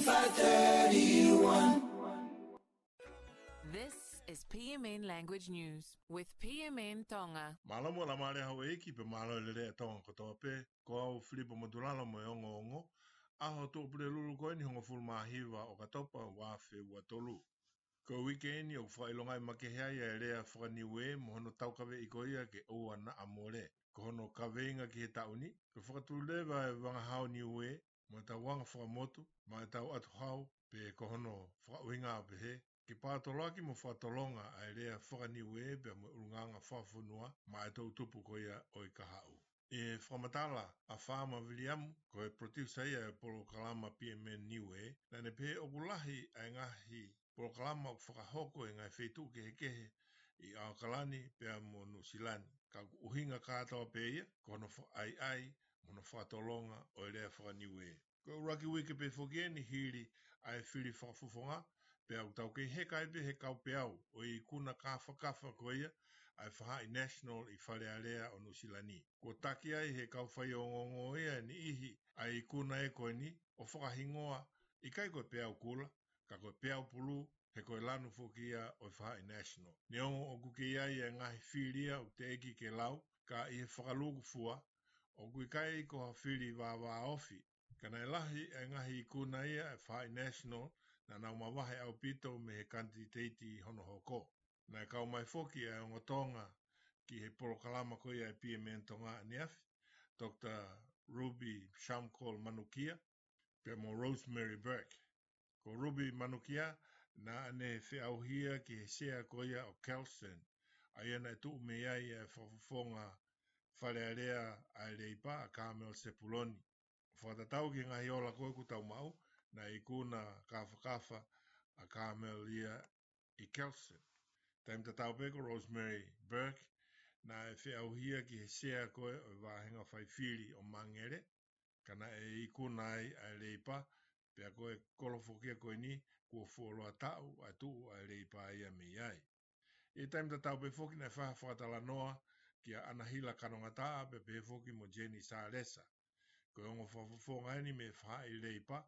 531. This is PMN Language News with PMN Tonga. Malamo la mare hawe ki pe malo lele tonga kotope ko au flipo modulalo mo yongo ongo aho to pule lulu ko ni hongo ful mahiwa o katopa wafe fe Ko weekend yo fa ilonga i makehea ya elea fa niwe mo hono tau kawe i koia ia ke o ana amore. Ko hono kaweinga ki he tauni. Ko fa tu lewa e wanga hao niwe mo e tau wanga whakamotu, ma e tau atu hau, pe e kohono whakauinga a pehe, ki pātolaki mo whatolonga a e rea whakaniu e pe mo urunganga whafunua, ma e tau tupu ko ia o i kahau. E whamatala a whāma William, ko e protiusa ia e polo kalama PMN niu e, na ne pehe okulahi a ngahi polo kalama o whakahoko e ngai whetu kehe kehe i Aokalani pe a mo Nusilani. Ka uhinga kātawa pe ia, kono ai ai, mono whatolonga o e rea whakaniu e. Ko Rocky Week pe fogie ni hiri ai fili fa fofonga pe au tau ke he kai pe he kau pe au o i kuna ka fa ka fa ko ai fa i national i fa le o no silani. Ko taki ai he kau fa yo ngongo ia ni ihi ai i kuna e ko ni o fa hingoa i kai ko pe au kula ka ko pe au pulu he koe lanu fokia o i i national. Ni ongo o kuke ia i e ngahi whiria o te eki ke lau, ka i he whakalugu fua, o kui kai ko koha whiri wā wā ofi, Kana e lahi e ngahi i kuna e whae national na nau mawahe au pito me he kanti teiti i hono hoko. Na e kau mai foki e ongo tonga ki he poro kalama ko ia e pia me entonga ni afi, Dr. Ruby Shamkol Manukia, pe mo Rosemary Burke. Ko Ruby Manukia na ane he auhia ki he sea ko o Kelsen, a ia na e tuu me ia e whafufonga whalearea a reipa a Kamel Sepuloni whakatatau ki ngahi ola koe ku tau mau, na i kuna kafa kafa a Carmelia i Kelsen. Taim tatau peko Rosemary Burke, na e whi au hia ki he sea koe o wāhenga whaifiri o Mangere, kana e i kuna ai a leipa, pia koe kolofokia koe ni, kua fuoloa tau a tu a leipa ai a mi ai. E taim tatau pe foki e whakatala noa, kia anahila kanongata pe pe foki mo Jenny Saalesa ko yongo e fafafonga ni me faa i leipa,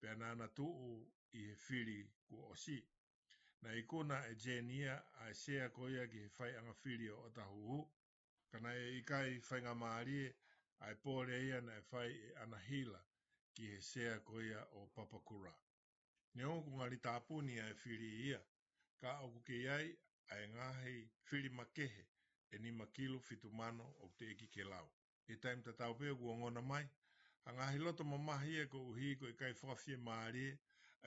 pe anana tu o i he whiri ku osi. Na ikuna e jenia a e sea koia ki he whai anga whiri o otahuhu, kana e ikai whai ngā maari e a e pōre ia na e whai e anahila ki he sea koia o papakura. Ne o kunga li tāpū ni a e whiri ia, ka oku ke iai a e ngāhei whiri makehe e ni makilu fitumano o te eki ke lau. E taim ta tau pia guongona mai, a ngā hiloto mamahi e ko uhi ko e kai whakawhia maari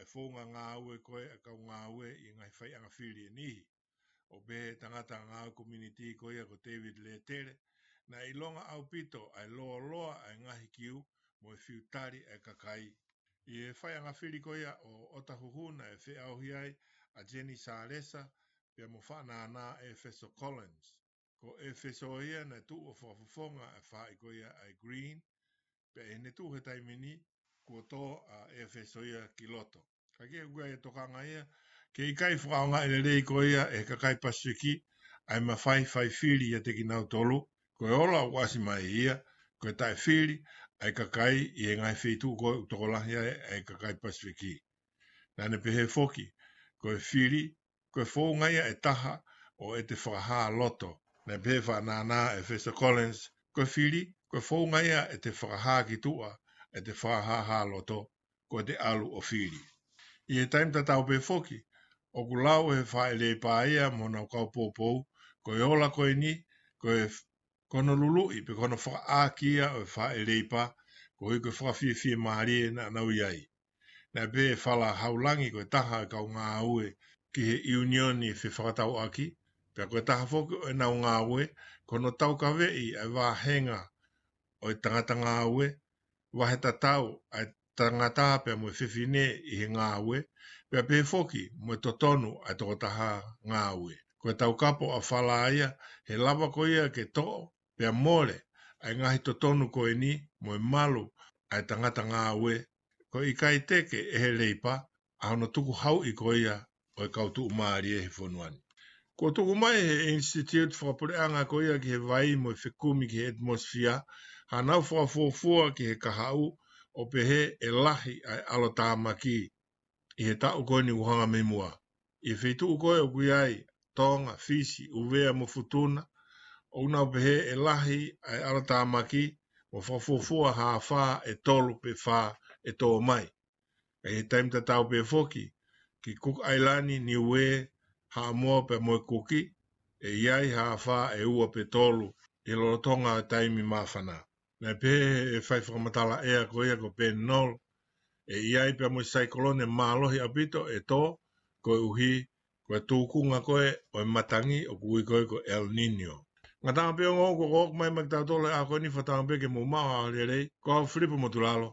e whonga ngā ue koe e kau ngā ue i ngā whai anga whiri e nihi. O be tangata ngā community koe e ko David Letere, na i longa au pito ai loa loa ai ngā hikiu mo e whiutari e kakai. I e whai anga whiri koe o Otahuhu na e whi auhi ai a Jenny Saresa pia mo whanā nā e Feso Collins. Ko e Feso ia na tu o whafafonga e whai koe ai Green, pe e netu he taimini kua tō a efeso ia ki loto. Ka kia kua e tokanga ia, ke e i kai whakaonga e rei ko ia e kakai pasuki, ai ma whai whai whiri ia te kinau tolu, ko e ola wasi mai ia, ko e tai whiri, ai kakai i e ngai whetu ko e utokolahi ai e kakai pasuki. Nane pehe foki, ko e whiri, ko e whaunga ia e taha o e te whakaha loto, ne pehe whanana e Fester Collins, koe whiri, koe whaunga ia e te whakaha ki tua, e te whakaha ha loto, koe te alu o whiri. I e taimta tau pe foki, o ku lau e whae le pā ia mō nau kau pōpou, koe ola koe ni, koe kono lulu i pe kono whakaa ki ia o e whae le pā, koe koe whakawhie whie maari e na nau iai. Nā pe e whala haulangi koe taha e kau ngā aue ki he iunioni e whi whakatau aki, Pea koe taha whoku o e nau ngā ue, kono tau ka wei ai wā henga o i e tangata ngā ue, wahe ta tau ai tangata pia mui whiwhine i he ngā ue, pia pia whoki mui totonu ai toko taha ngā ue. Koe tau kapo a whala aia, he lava ko ia ke tō, pia mole ai ngahi totonu ko e ni mui malu ai tangata ngā ue, ko i kai teke e he leipa, ahono tuku hau i ko ia o i kautu umari e he whonuani. Ko tōku mai he institute whakapore anga ko ia ki he vai mo he kumi ki he atmosfia, ha nau whakafuafua ki he kahau o pehe e lahi ai alo tāmaki i he tau koe ni uhanga me mua. I he whetu u koe o kui ai, tonga, fisi, uvea mo futuna, o una o he e lahi ai alo tāmaki o whakafuafua ha whā e tolu pe whā e tō mai. E he taimta tau pe foki ki Cook Islandi, ni Wales, ha moa pe moe kuki, e iai ha fa e ua pe tolu, i lo tonga a e taimi mawhana. Na pe e fai whakamatala e ko ea ko pe nol, e iai pe moe saikolone malohi apito e tō, ko uhi, ko e tūkunga koe, o e matangi o kui koe ko El Nino. Ngā tāngapia ngō ko kōk mai mag tātole a koe ni whatāngapia ke mō mau a rei, ko hau flipa mo tu lalo.